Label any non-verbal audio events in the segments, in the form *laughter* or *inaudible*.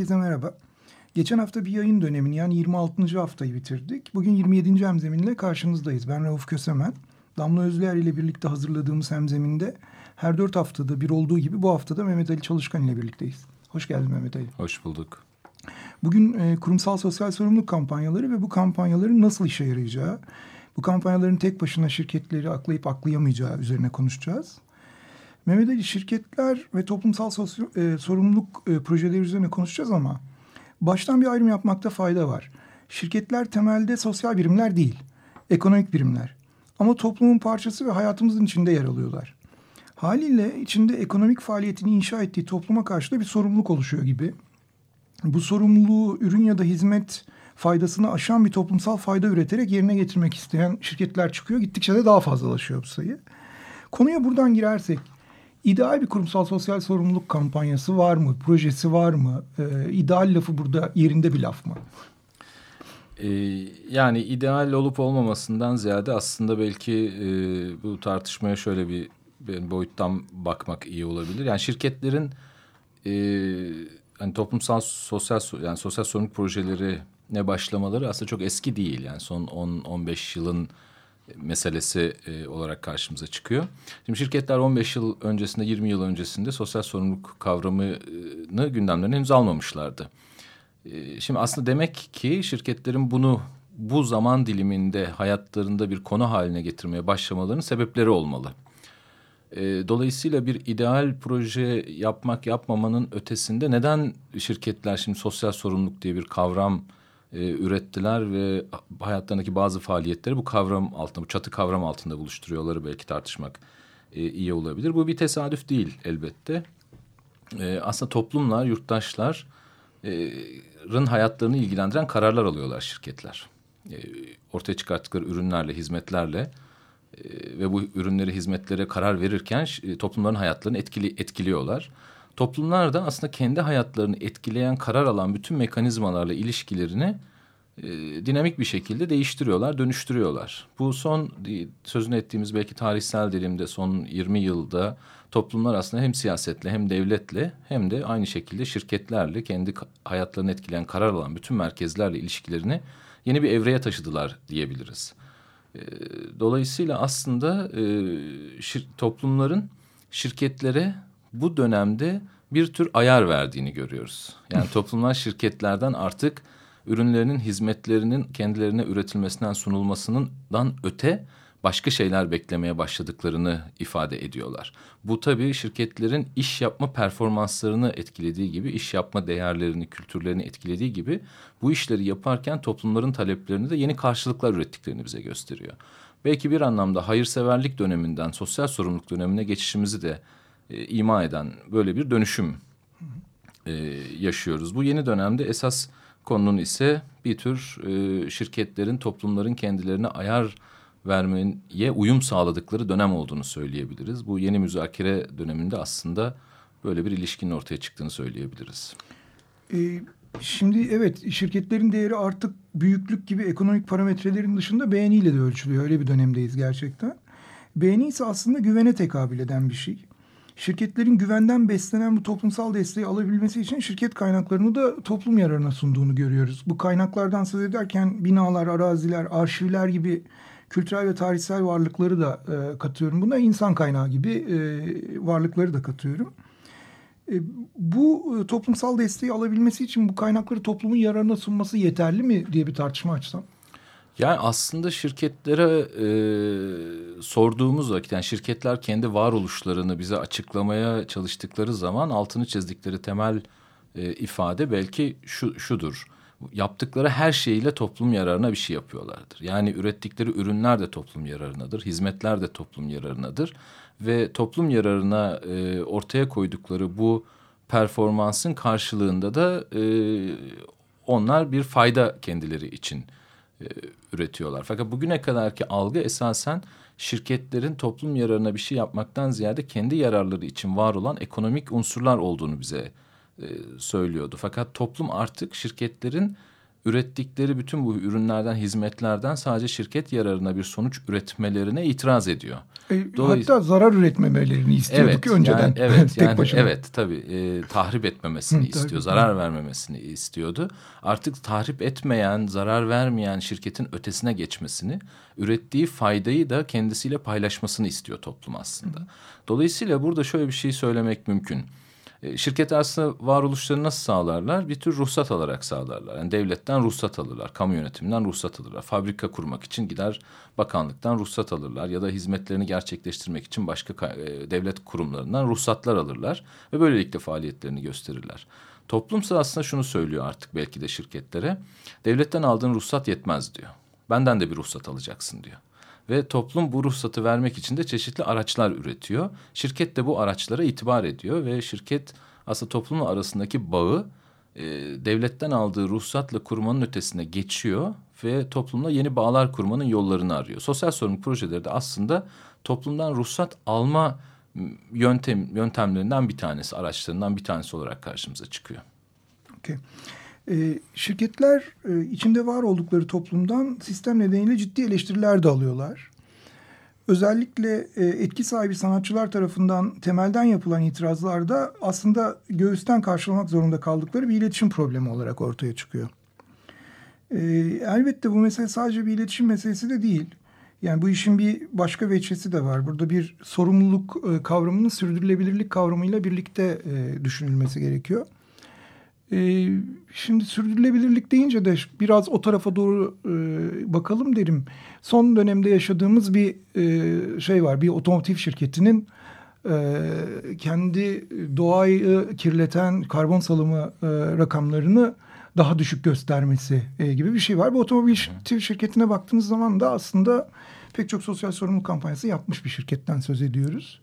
Herkese merhaba. Geçen hafta bir yayın dönemini yani 26. haftayı bitirdik. Bugün 27. hemzeminle karşınızdayız. Ben Rauf Kösemen. Damla Özler ile birlikte hazırladığımız hemzeminde her dört haftada bir olduğu gibi bu haftada Mehmet Ali Çalışkan ile birlikteyiz. Hoş geldin Mehmet Ali. Hoş bulduk. Bugün e, kurumsal sosyal sorumluluk kampanyaları ve bu kampanyaların nasıl işe yarayacağı, bu kampanyaların tek başına şirketleri aklayıp aklayamayacağı üzerine konuşacağız. Mehmet Ali şirketler ve toplumsal sosyo, e, sorumluluk e, projeleri üzerine konuşacağız ama baştan bir ayrım yapmakta fayda var. Şirketler temelde sosyal birimler değil, ekonomik birimler. Ama toplumun parçası ve hayatımızın içinde yer alıyorlar. Haliyle içinde ekonomik faaliyetini inşa ettiği topluma karşı da bir sorumluluk oluşuyor gibi. Bu sorumluluğu ürün ya da hizmet faydasını aşan bir toplumsal fayda üreterek yerine getirmek isteyen şirketler çıkıyor. Gittikçe de daha fazlalaşıyor bu sayı. Konuya buradan girersek İdeal bir kurumsal sosyal sorumluluk kampanyası var mı? Projesi var mı? Ee, ideal lafı burada yerinde bir laf mı? Ee, yani ideal olup olmamasından ziyade aslında belki e, bu tartışmaya şöyle bir, bir boyuttan bakmak iyi olabilir. Yani şirketlerin e, hani toplumsal sosyal yani sosyal sorumluluk projeleri ne başlamaları aslında çok eski değil. Yani son 10-15 yılın meselesi e, olarak karşımıza çıkıyor. Şimdi şirketler 15 yıl öncesinde 20 yıl öncesinde sosyal sorumluluk kavramını gündemlerine henüz almamışlardı. E, şimdi aslında demek ki şirketlerin bunu bu zaman diliminde hayatlarında bir konu haline getirmeye başlamalarının sebepleri olmalı. E, dolayısıyla bir ideal proje yapmak yapmamanın ötesinde neden şirketler şimdi sosyal sorumluluk diye bir kavram e, ürettiler ve hayatlarındaki bazı faaliyetleri bu kavram altında, bu çatı kavram altında buluşturuyorları belki tartışmak e, iyi olabilir. Bu bir tesadüf değil elbette. E, aslında toplumlar, yurttaşların hayatlarını ilgilendiren kararlar alıyorlar şirketler. E, ortaya çıkarttıkları ürünlerle, hizmetlerle e, ve bu ürünleri, hizmetlere karar verirken e, toplumların hayatlarını etkili, etkiliyorlar. Toplumlar da aslında kendi hayatlarını etkileyen, karar alan bütün mekanizmalarla ilişkilerini e, dinamik bir şekilde değiştiriyorlar, dönüştürüyorlar. Bu son sözünü ettiğimiz belki tarihsel dilimde son 20 yılda toplumlar aslında hem siyasetle hem devletle hem de aynı şekilde şirketlerle kendi hayatlarını etkileyen, karar alan bütün merkezlerle ilişkilerini yeni bir evreye taşıdılar diyebiliriz. E, dolayısıyla aslında e, şir, toplumların şirketlere bu dönemde bir tür ayar verdiğini görüyoruz. Yani toplumlar şirketlerden artık ürünlerinin, hizmetlerinin kendilerine üretilmesinden sunulmasından öte başka şeyler beklemeye başladıklarını ifade ediyorlar. Bu tabii şirketlerin iş yapma performanslarını etkilediği gibi, iş yapma değerlerini, kültürlerini etkilediği gibi bu işleri yaparken toplumların taleplerini de yeni karşılıklar ürettiklerini bize gösteriyor. Belki bir anlamda hayırseverlik döneminden sosyal sorumluluk dönemine geçişimizi de e, ima eden böyle bir dönüşüm e, yaşıyoruz. Bu yeni dönemde esas konunun ise bir tür e, şirketlerin, toplumların kendilerine ayar vermeye uyum sağladıkları dönem olduğunu söyleyebiliriz. Bu yeni müzakere döneminde aslında böyle bir ilişkinin ortaya çıktığını söyleyebiliriz. Ee, şimdi evet şirketlerin değeri artık büyüklük gibi ekonomik parametrelerin dışında beğeniyle de ölçülüyor. Öyle bir dönemdeyiz gerçekten. Beğeni ise aslında güvene tekabül eden bir şey. Şirketlerin güvenden beslenen bu toplumsal desteği alabilmesi için şirket kaynaklarını da toplum yararına sunduğunu görüyoruz. Bu kaynaklardan söz ederken binalar, araziler, arşivler gibi kültürel ve tarihsel varlıkları da e, katıyorum. Buna insan kaynağı gibi e, varlıkları da katıyorum. E, bu e, toplumsal desteği alabilmesi için bu kaynakları toplumun yararına sunması yeterli mi diye bir tartışma açsam. Yani aslında şirketlere e, sorduğumuz vakit yani şirketler kendi varoluşlarını bize açıklamaya çalıştıkları zaman altını çizdikleri temel e, ifade belki şu şudur. yaptıkları her şeyiyle toplum yararına bir şey yapıyorlardır. Yani ürettikleri ürünler de toplum yararınadır, hizmetler de toplum yararınadır ve toplum yararına e, ortaya koydukları bu performansın karşılığında da e, onlar bir fayda kendileri için e, üretiyorlar. Fakat bugüne kadarki algı esasen şirketlerin toplum yararına bir şey yapmaktan ziyade kendi yararları için var olan ekonomik unsurlar olduğunu bize e, söylüyordu. Fakat toplum artık şirketlerin ürettikleri bütün bu ürünlerden, hizmetlerden sadece şirket yararına bir sonuç üretmelerine itiraz ediyor. E, hatta zarar üretmemelerini istiyorduk evet, önceden. Yani, *laughs* evet, tek yani, başına. evet tabii e, tahrip etmemesini istiyor, zarar vermemesini istiyordu. Artık tahrip etmeyen, zarar vermeyen şirketin ötesine geçmesini, ürettiği faydayı da kendisiyle paylaşmasını istiyor toplum aslında. Dolayısıyla burada şöyle bir şey söylemek mümkün. E, Şirket aslında varoluşlarını nasıl sağlarlar? Bir tür ruhsat alarak sağlarlar. Yani devletten ruhsat alırlar, kamu yönetiminden ruhsat alırlar. Fabrika kurmak için gider bakanlıktan ruhsat alırlar ya da hizmetlerini gerçekleştirmek için başka ka- e, devlet kurumlarından ruhsatlar alırlar ve böylelikle faaliyetlerini gösterirler. Toplumsa aslında şunu söylüyor artık belki de şirketlere. Devletten aldığın ruhsat yetmez diyor. Benden de bir ruhsat alacaksın diyor. Ve toplum bu ruhsatı vermek için de çeşitli araçlar üretiyor. Şirket de bu araçlara itibar ediyor ve şirket aslında toplumla arasındaki bağı e, devletten aldığı ruhsatla kurmanın ötesine geçiyor ve toplumla yeni bağlar kurmanın yollarını arıyor. Sosyal sorumluluk projeleri de aslında toplumdan ruhsat alma yöntem yöntemlerinden bir tanesi, araçlarından bir tanesi olarak karşımıza çıkıyor. Okey. E, şirketler e, içinde var oldukları toplumdan sistem nedeniyle ciddi eleştiriler de alıyorlar. Özellikle e, etki sahibi sanatçılar tarafından temelden yapılan itirazlarda aslında göğüsten karşılamak zorunda kaldıkları bir iletişim problemi olarak ortaya çıkıyor. E, elbette bu mesele sadece bir iletişim meselesi de değil. Yani bu işin bir başka veçesi de var. Burada bir sorumluluk e, kavramının sürdürülebilirlik kavramıyla birlikte e, düşünülmesi gerekiyor. E, şimdi sürdürülebilirlik deyince de biraz o tarafa doğru e, bakalım derim. Son dönemde yaşadığımız bir e, şey var. Bir otomotiv şirketinin e, kendi doğayı kirleten karbon salımı e, rakamlarını daha düşük göstermesi e, gibi bir şey var. Bu otomotiv şirketine baktığınız zaman da aslında pek çok sosyal sorumluluk kampanyası yapmış bir şirketten söz ediyoruz.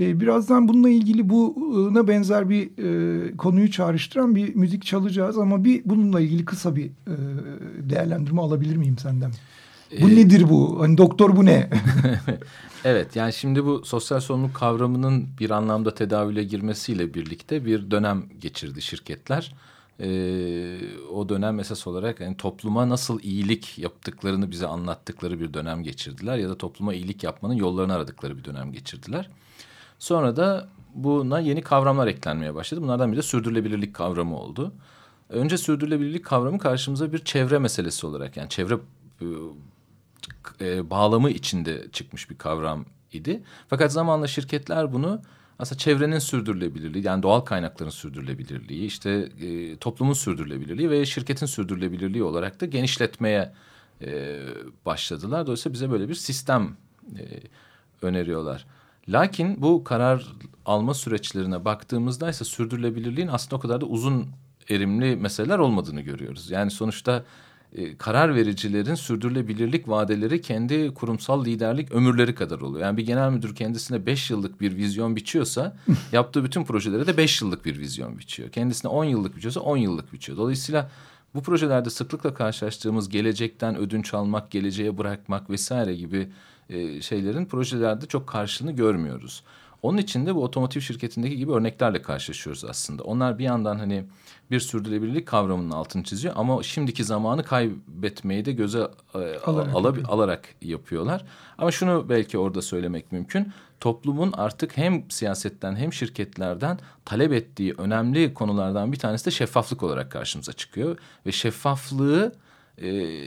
E, birazdan bununla ilgili buna benzer bir e, konuyu çağrıştıran bir müzik çalacağız ama bir bununla ilgili kısa bir e, değerlendirme alabilir miyim senden? Bu ee, nedir bu? Hani doktor bu ne? *laughs* evet yani şimdi bu sosyal sorumluluk kavramının bir anlamda tedavüle girmesiyle birlikte bir dönem geçirdi şirketler. Ee, o dönem esas olarak yani topluma nasıl iyilik yaptıklarını bize anlattıkları bir dönem geçirdiler ya da topluma iyilik yapmanın yollarını aradıkları bir dönem geçirdiler. Sonra da buna yeni kavramlar eklenmeye başladı. Bunlardan biri de sürdürülebilirlik kavramı oldu. Önce sürdürülebilirlik kavramı karşımıza bir çevre meselesi olarak yani çevre e, bağlamı içinde çıkmış bir kavram idi. Fakat zamanla şirketler bunu aslında çevrenin sürdürülebilirliği yani doğal kaynakların sürdürülebilirliği işte e, toplumun sürdürülebilirliği ve şirketin sürdürülebilirliği olarak da genişletmeye e, başladılar. Dolayısıyla bize böyle bir sistem e, öneriyorlar. Lakin bu karar alma süreçlerine baktığımızda ise sürdürülebilirliğin aslında o kadar da uzun erimli meseleler olmadığını görüyoruz. Yani sonuçta e, karar vericilerin sürdürülebilirlik vadeleri kendi kurumsal liderlik ömürleri kadar oluyor. Yani bir genel müdür kendisine beş yıllık bir vizyon biçiyorsa *laughs* yaptığı bütün projelere de beş yıllık bir vizyon biçiyor. Kendisine on yıllık biçiyorsa on yıllık biçiyor. Dolayısıyla bu projelerde sıklıkla karşılaştığımız gelecekten ödünç almak, geleceğe bırakmak vesaire gibi e, şeylerin projelerde çok karşılığını görmüyoruz. Onun için de bu otomotiv şirketindeki gibi örneklerle karşılaşıyoruz aslında. Onlar bir yandan hani bir sürdürülebilirlik kavramının altını çiziyor ama şimdiki zamanı kaybetmeyi de göze e, alarak, ala, alarak yapıyorlar. Ama şunu belki orada söylemek mümkün. Toplumun artık hem siyasetten hem şirketlerden talep ettiği önemli konulardan bir tanesi de şeffaflık olarak karşımıza çıkıyor. Ve şeffaflığı e,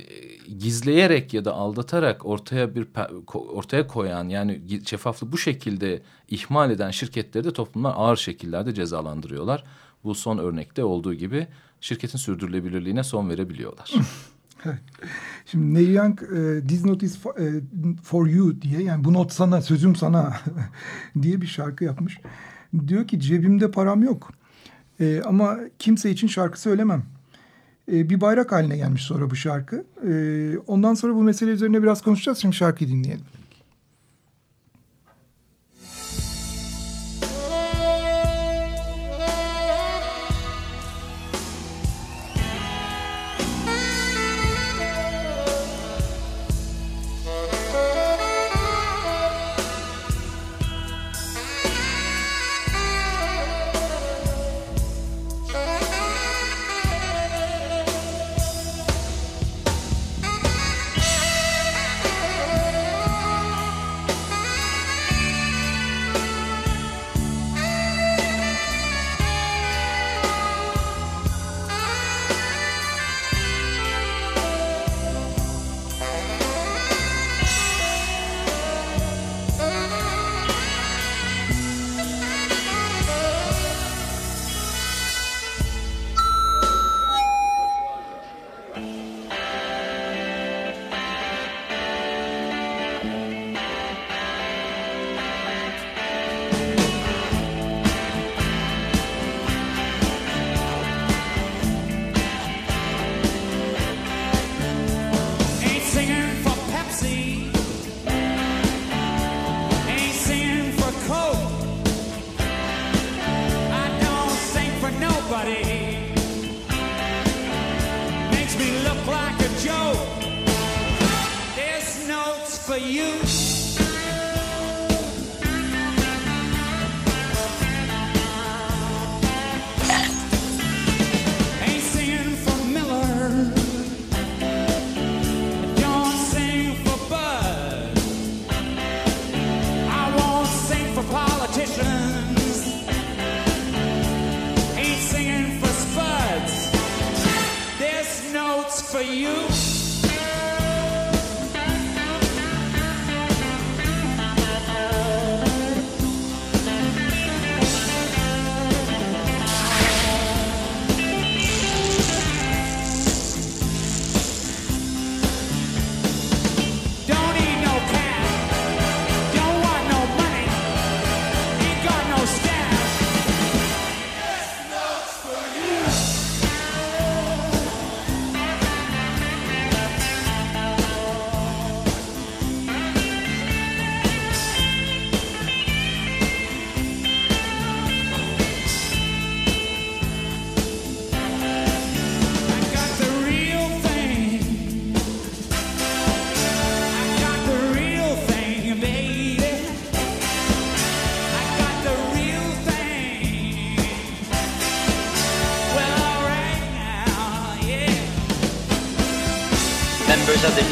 gizleyerek ya da aldatarak ortaya bir ortaya koyan yani şeffaflığı bu şekilde ihmal eden şirketleri de toplumlar ağır şekillerde cezalandırıyorlar. Bu son örnekte olduğu gibi şirketin sürdürülebilirliğine son verebiliyorlar. *laughs* Şimdi Neil Young e, This Note is for, e, for You diye yani bu not sana sözüm sana *laughs* diye bir şarkı yapmış. Diyor ki cebimde param yok e, ama kimse için şarkı söylemem. E, bir bayrak haline gelmiş sonra bu şarkı. E, ondan sonra bu mesele üzerine biraz konuşacağız. Şimdi şarkıyı dinleyelim.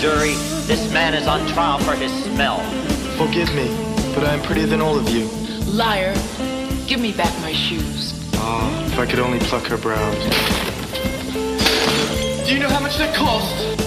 Jury, this man is on trial for his smell. Forgive me, but I am prettier than all of you. Liar. Give me back my shoes. Ah, if I could only pluck her brows. Do you know how much that cost?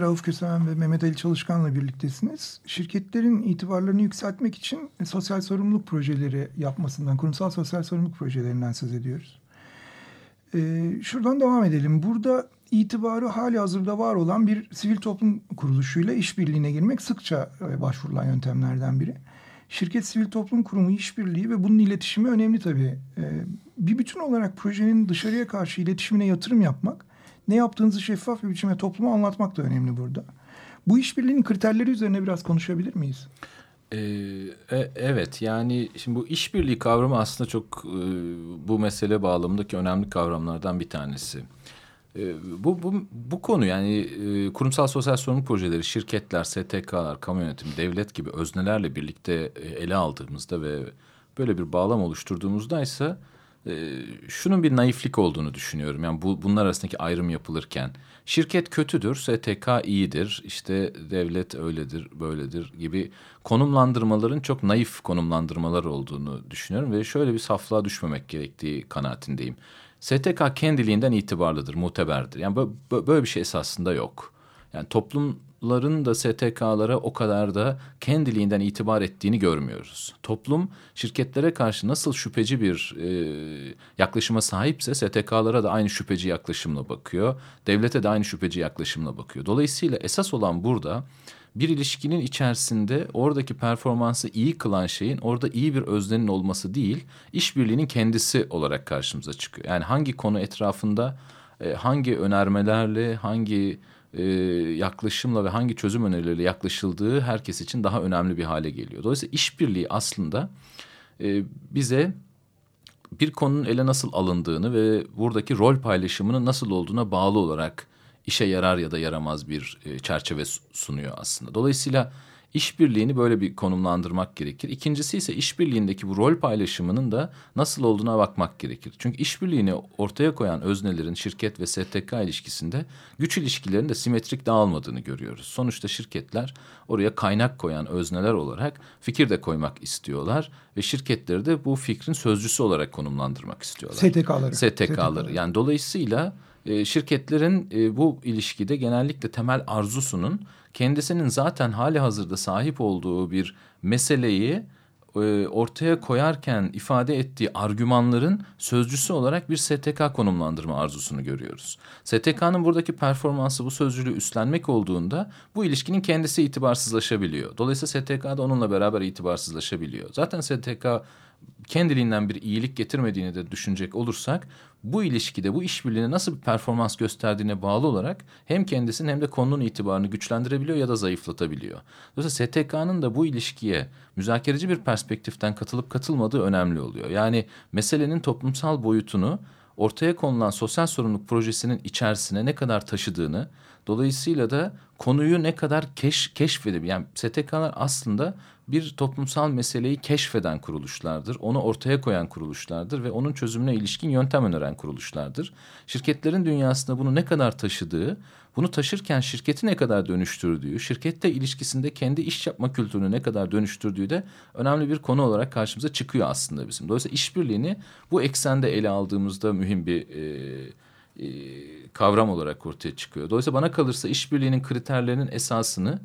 Rauf Kösemen ve Mehmet Ali Çalışkan'la birliktesiniz. Şirketlerin itibarlarını yükseltmek için sosyal sorumluluk projeleri yapmasından, kurumsal sosyal sorumluluk projelerinden söz ediyoruz. Ee, şuradan devam edelim. Burada itibarı hali hazırda var olan bir sivil toplum kuruluşuyla işbirliğine girmek sıkça e, başvurulan yöntemlerden biri. Şirket sivil toplum kurumu işbirliği ve bunun iletişimi önemli tabii. Ee, bir bütün olarak projenin dışarıya karşı iletişimine yatırım yapmak ne yaptığınızı şeffaf bir biçimde topluma anlatmak da önemli burada. Bu işbirliğinin kriterleri üzerine biraz konuşabilir miyiz? Ee, e, evet yani şimdi bu işbirliği kavramı aslında çok e, bu mesele bağlamındaki önemli kavramlardan bir tanesi. E, bu, bu, bu konu yani e, kurumsal sosyal sorumluluk projeleri, şirketler, STK'lar, kamu yönetimi, devlet gibi öznelerle birlikte e, ele aldığımızda ve böyle bir bağlam oluşturduğumuzda ise e, şunun bir naiflik olduğunu düşünüyorum. Yani bu, bunlar arasındaki ayrım yapılırken şirket kötüdür, STK iyidir, işte devlet öyledir, böyledir gibi konumlandırmaların çok naif konumlandırmalar olduğunu düşünüyorum ve şöyle bir saflığa düşmemek gerektiği kanaatindeyim. STK kendiliğinden itibarlıdır, muteberdir. Yani böyle bir şey esasında yok. Yani toplumların da STK'lara o kadar da kendiliğinden itibar ettiğini görmüyoruz. Toplum şirketlere karşı nasıl şüpheci bir e, yaklaşıma sahipse STK'lara da aynı şüpheci yaklaşımla bakıyor. Devlete de aynı şüpheci yaklaşımla bakıyor. Dolayısıyla esas olan burada bir ilişkinin içerisinde oradaki performansı iyi kılan şeyin orada iyi bir öznenin olması değil, işbirliğinin kendisi olarak karşımıza çıkıyor. Yani hangi konu etrafında e, hangi önermelerle, hangi e, yaklaşımla ve hangi çözüm önerileriyle yaklaşıldığı herkes için daha önemli bir hale geliyor. Dolayısıyla işbirliği aslında e, bize bir konunun ele nasıl alındığını ve buradaki rol paylaşımının nasıl olduğuna bağlı olarak işe yarar ya da yaramaz bir e, çerçeve sunuyor aslında. Dolayısıyla işbirliğini böyle bir konumlandırmak gerekir. İkincisi ise işbirliğindeki bu rol paylaşımının da nasıl olduğuna bakmak gerekir. Çünkü işbirliğini ortaya koyan öznelerin şirket ve STK ilişkisinde güç ilişkilerinin de simetrik dağılmadığını görüyoruz. Sonuçta şirketler oraya kaynak koyan özneler olarak fikir de koymak istiyorlar ve şirketleri de bu fikrin sözcüsü olarak konumlandırmak istiyorlar. STK'ları. STK'ları. Yani dolayısıyla e, şirketlerin e, bu ilişkide genellikle temel arzusunun kendisinin zaten hali hazırda sahip olduğu bir meseleyi e, ortaya koyarken ifade ettiği argümanların sözcüsü olarak bir STK konumlandırma arzusunu görüyoruz. STK'nın buradaki performansı bu sözcülüğü üstlenmek olduğunda bu ilişkinin kendisi itibarsızlaşabiliyor. Dolayısıyla STK da onunla beraber itibarsızlaşabiliyor. Zaten STK kendiliğinden bir iyilik getirmediğini de düşünecek olursak bu ilişkide bu işbirliğine nasıl bir performans gösterdiğine bağlı olarak hem kendisinin hem de konunun itibarını güçlendirebiliyor ya da zayıflatabiliyor. Dolayısıyla STK'nın da bu ilişkiye müzakereci bir perspektiften katılıp katılmadığı önemli oluyor. Yani meselenin toplumsal boyutunu ortaya konulan sosyal sorumluluk projesinin içerisine ne kadar taşıdığını, dolayısıyla da konuyu ne kadar keş, keşfedip yani STK'lar aslında bir toplumsal meseleyi keşfeden kuruluşlardır. Onu ortaya koyan kuruluşlardır ve onun çözümüne ilişkin yöntem öneren kuruluşlardır. Şirketlerin dünyasında bunu ne kadar taşıdığı, bunu taşırken şirketi ne kadar dönüştürdüğü, şirkette ilişkisinde kendi iş yapma kültürünü ne kadar dönüştürdüğü de önemli bir konu olarak karşımıza çıkıyor aslında bizim. Dolayısıyla işbirliğini bu eksende ele aldığımızda mühim bir e, e, kavram olarak ortaya çıkıyor. Dolayısıyla bana kalırsa işbirliğinin kriterlerinin esasını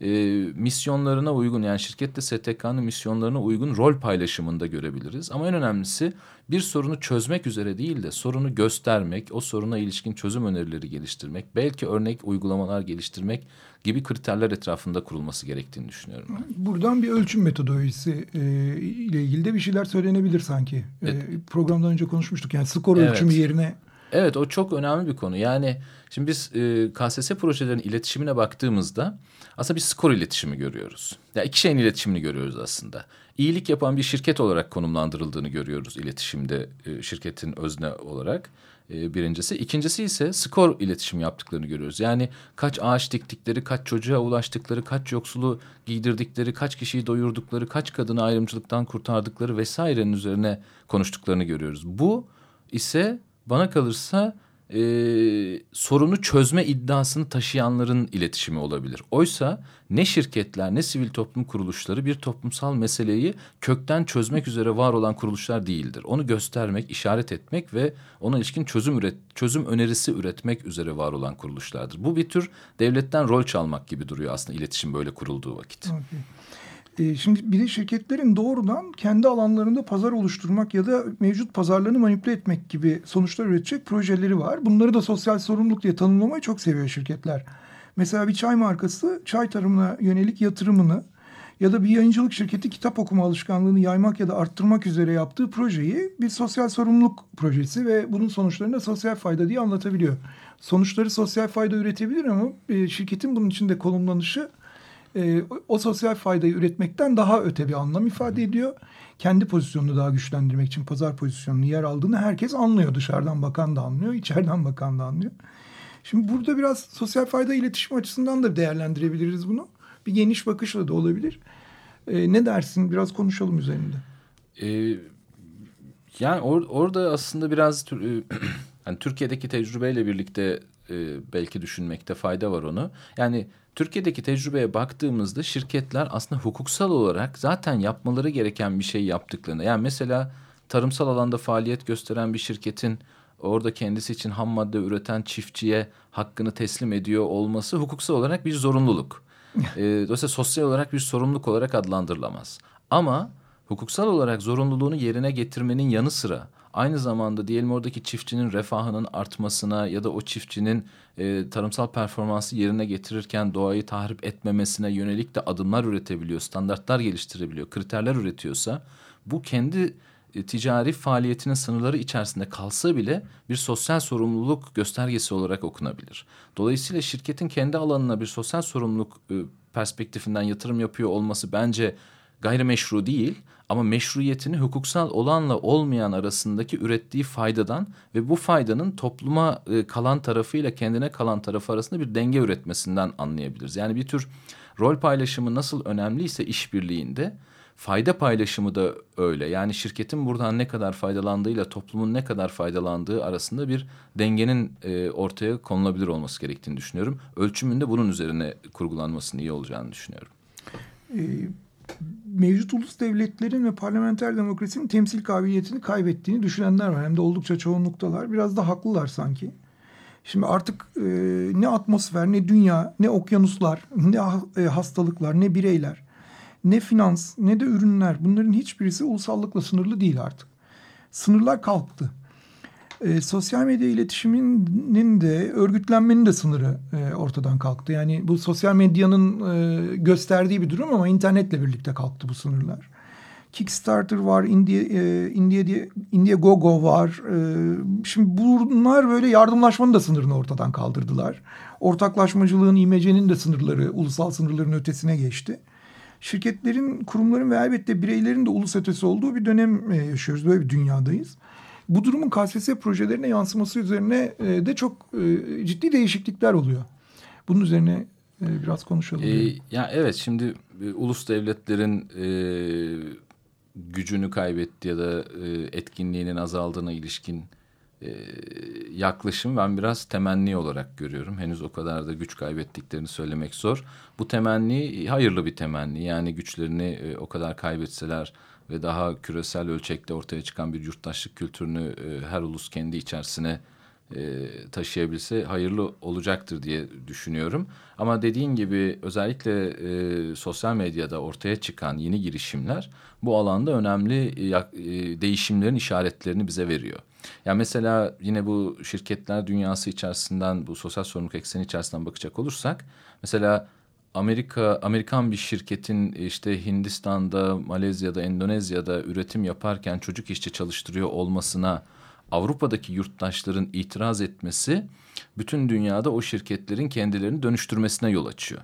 e, misyonlarına uygun yani şirkette STK'nın misyonlarına uygun rol paylaşımında görebiliriz. Ama en önemlisi bir sorunu çözmek üzere değil de sorunu göstermek, o soruna ilişkin çözüm önerileri geliştirmek, belki örnek uygulamalar geliştirmek gibi kriterler etrafında kurulması gerektiğini düşünüyorum. Ben. Buradan bir ölçüm metodolojisi e, ile ilgili de bir şeyler söylenebilir sanki. E, evet. Programdan önce konuşmuştuk yani skor evet. ölçümü yerine. Evet o çok önemli bir konu. Yani şimdi biz e, KSS projelerinin iletişimine baktığımızda aslında bir skor iletişimi görüyoruz. Ya yani iki şeyin iletişimini görüyoruz aslında. İyilik yapan bir şirket olarak konumlandırıldığını görüyoruz iletişimde e, şirketin özne olarak. E, birincisi. İkincisi ise skor iletişim yaptıklarını görüyoruz. Yani kaç ağaç diktikleri, kaç çocuğa ulaştıkları, kaç yoksulu giydirdikleri, kaç kişiyi doyurdukları, kaç kadını ayrımcılıktan kurtardıkları vesairenin üzerine konuştuklarını görüyoruz. Bu ise bana kalırsa e, sorunu çözme iddiasını taşıyanların iletişimi olabilir. Oysa ne şirketler ne sivil toplum kuruluşları bir toplumsal meseleyi kökten çözmek üzere var olan kuruluşlar değildir. Onu göstermek, işaret etmek ve ona ilişkin çözüm üret, çözüm önerisi üretmek üzere var olan kuruluşlardır. Bu bir tür devletten rol çalmak gibi duruyor aslında iletişim böyle kurulduğu vakit. Okay. E, şimdi bir de şirketlerin doğrudan kendi alanlarında pazar oluşturmak ya da mevcut pazarlarını manipüle etmek gibi sonuçlar üretecek projeleri var. Bunları da sosyal sorumluluk diye tanımlamayı çok seviyor şirketler. Mesela bir çay markası çay tarımına yönelik yatırımını ya da bir yayıncılık şirketi kitap okuma alışkanlığını yaymak ya da arttırmak üzere yaptığı projeyi bir sosyal sorumluluk projesi ve bunun sonuçlarını sosyal fayda diye anlatabiliyor. Sonuçları sosyal fayda üretebilir ama e, şirketin bunun içinde konumlanışı e, o, sosyal faydayı üretmekten daha öte bir anlam ifade ediyor. Kendi pozisyonunu daha güçlendirmek için pazar pozisyonunu yer aldığını herkes anlıyor. Dışarıdan bakan da anlıyor, içeriden bakan da anlıyor. Şimdi burada biraz sosyal fayda iletişim açısından da değerlendirebiliriz bunu. Bir geniş bakışla da olabilir. E, ne dersin? Biraz konuşalım üzerinde. Ee, yani or, orada aslında biraz e, *clears throat* yani Türkiye'deki tecrübeyle birlikte e, belki düşünmekte fayda var onu. Yani Türkiye'deki tecrübeye baktığımızda şirketler aslında hukuksal olarak zaten yapmaları gereken bir şey yaptıklarını. Yani mesela tarımsal alanda faaliyet gösteren bir şirketin orada kendisi için ham madde üreten çiftçiye hakkını teslim ediyor olması hukuksal olarak bir zorunluluk. *laughs* e, dolayısıyla sosyal olarak bir sorumluluk olarak adlandırılamaz. Ama hukuksal olarak zorunluluğunu yerine getirmenin yanı sıra aynı zamanda diyelim oradaki çiftçinin refahının artmasına ya da o çiftçinin e, tarımsal performansı yerine getirirken doğayı tahrip etmemesine yönelik de adımlar üretebiliyor, standartlar geliştirebiliyor, kriterler üretiyorsa bu kendi e, ticari faaliyetinin sınırları içerisinde kalsa bile bir sosyal sorumluluk göstergesi olarak okunabilir. Dolayısıyla şirketin kendi alanına bir sosyal sorumluluk e, perspektifinden yatırım yapıyor olması bence gayrimeşru değil ama meşruiyetini hukuksal olanla olmayan arasındaki ürettiği faydadan ve bu faydanın topluma e, kalan tarafıyla kendine kalan tarafı arasında bir denge üretmesinden anlayabiliriz. Yani bir tür rol paylaşımı nasıl önemliyse işbirliğinde fayda paylaşımı da öyle. Yani şirketin buradan ne kadar faydalandığıyla toplumun ne kadar faydalandığı arasında bir dengenin e, ortaya konulabilir olması gerektiğini düşünüyorum. Ölçümünde bunun üzerine kurgulanmasının iyi olacağını düşünüyorum. Ee, mevcut ulus devletlerin ve parlamenter demokrasinin temsil kabiliyetini kaybettiğini düşünenler var. Hem de oldukça çoğunluktalar. Biraz da haklılar sanki. Şimdi artık e, ne atmosfer, ne dünya, ne okyanuslar, ne e, hastalıklar, ne bireyler, ne finans, ne de ürünler bunların hiçbirisi ulusallıkla sınırlı değil artık. Sınırlar kalktı. E, sosyal medya iletişiminin de örgütlenmenin de sınırı e, ortadan kalktı. Yani bu sosyal medyanın e, gösterdiği bir durum ama internetle birlikte kalktı bu sınırlar. Kickstarter var, India, e, India diye Indiegogo var. E, şimdi bunlar böyle yardımlaşmanın da sınırını ortadan kaldırdılar. Ortaklaşmacılığın, imecenin de sınırları, ulusal sınırların ötesine geçti. Şirketlerin, kurumların ve elbette bireylerin de ulus ötesi olduğu bir dönem e, yaşıyoruz. Böyle bir dünyadayız bu durumun KSS projelerine yansıması üzerine e, de çok e, ciddi değişiklikler oluyor. Bunun üzerine e, biraz konuşalım. Ee, ya evet şimdi e, ulus devletlerin e, gücünü kaybetti ya da e, etkinliğinin azaldığına ilişkin e, yaklaşım ben biraz temenni olarak görüyorum. Henüz o kadar da güç kaybettiklerini söylemek zor. Bu temenni hayırlı bir temenni. Yani güçlerini e, o kadar kaybetseler ve daha küresel ölçekte ortaya çıkan bir yurttaşlık kültürünü e, her ulus kendi içerisine e, taşıyabilse hayırlı olacaktır diye düşünüyorum. Ama dediğin gibi özellikle e, sosyal medyada ortaya çıkan yeni girişimler bu alanda önemli e, e, değişimlerin işaretlerini bize veriyor. Yani mesela yine bu şirketler dünyası içerisinden bu sosyal sorumluluk ekseni içerisinden bakacak olursak mesela Amerika Amerikan bir şirketin işte Hindistan'da, Malezya'da, Endonezya'da üretim yaparken çocuk işçi çalıştırıyor olmasına Avrupa'daki yurttaşların itiraz etmesi bütün dünyada o şirketlerin kendilerini dönüştürmesine yol açıyor.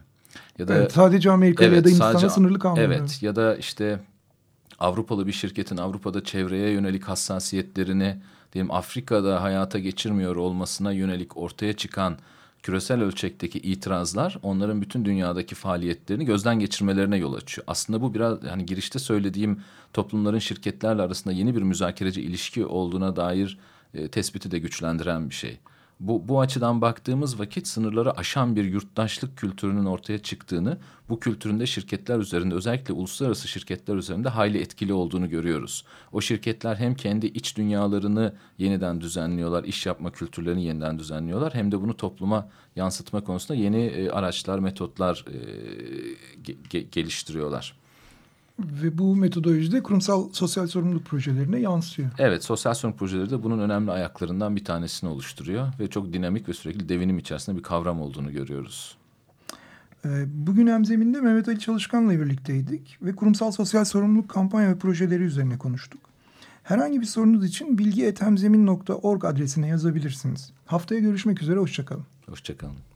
Ya da evet, sadece Amerika evet, ya da Hindistan'a sınırlı kalmıyor. Evet ya da işte Avrupalı bir şirketin Avrupa'da çevreye yönelik hassasiyetlerini diyelim Afrika'da hayata geçirmiyor olmasına yönelik ortaya çıkan küresel ölçekteki itirazlar onların bütün dünyadaki faaliyetlerini gözden geçirmelerine yol açıyor. Aslında bu biraz hani girişte söylediğim toplumların şirketlerle arasında yeni bir müzakereci ilişki olduğuna dair e, tespiti de güçlendiren bir şey. Bu, bu açıdan baktığımız vakit sınırları aşan bir yurttaşlık kültürünün ortaya çıktığını, bu kültüründe şirketler üzerinde özellikle uluslararası şirketler üzerinde hayli etkili olduğunu görüyoruz. O şirketler hem kendi iç dünyalarını yeniden düzenliyorlar, iş yapma kültürlerini yeniden düzenliyorlar hem de bunu topluma yansıtma konusunda yeni e, araçlar, metotlar e, ge geliştiriyorlar. Ve bu metodoloji de kurumsal sosyal sorumluluk projelerine yansıyor. Evet, sosyal sorumluluk projeleri de bunun önemli ayaklarından bir tanesini oluşturuyor. Ve çok dinamik ve sürekli devinim içerisinde bir kavram olduğunu görüyoruz. Ee, bugün Hemzemin'de Mehmet Ali Çalışkan'la birlikteydik ve kurumsal sosyal sorumluluk kampanya ve projeleri üzerine konuştuk. Herhangi bir sorunuz için bilgi.hemzemin.org adresine yazabilirsiniz. Haftaya görüşmek üzere, hoşçakalın. Hoşçakalın.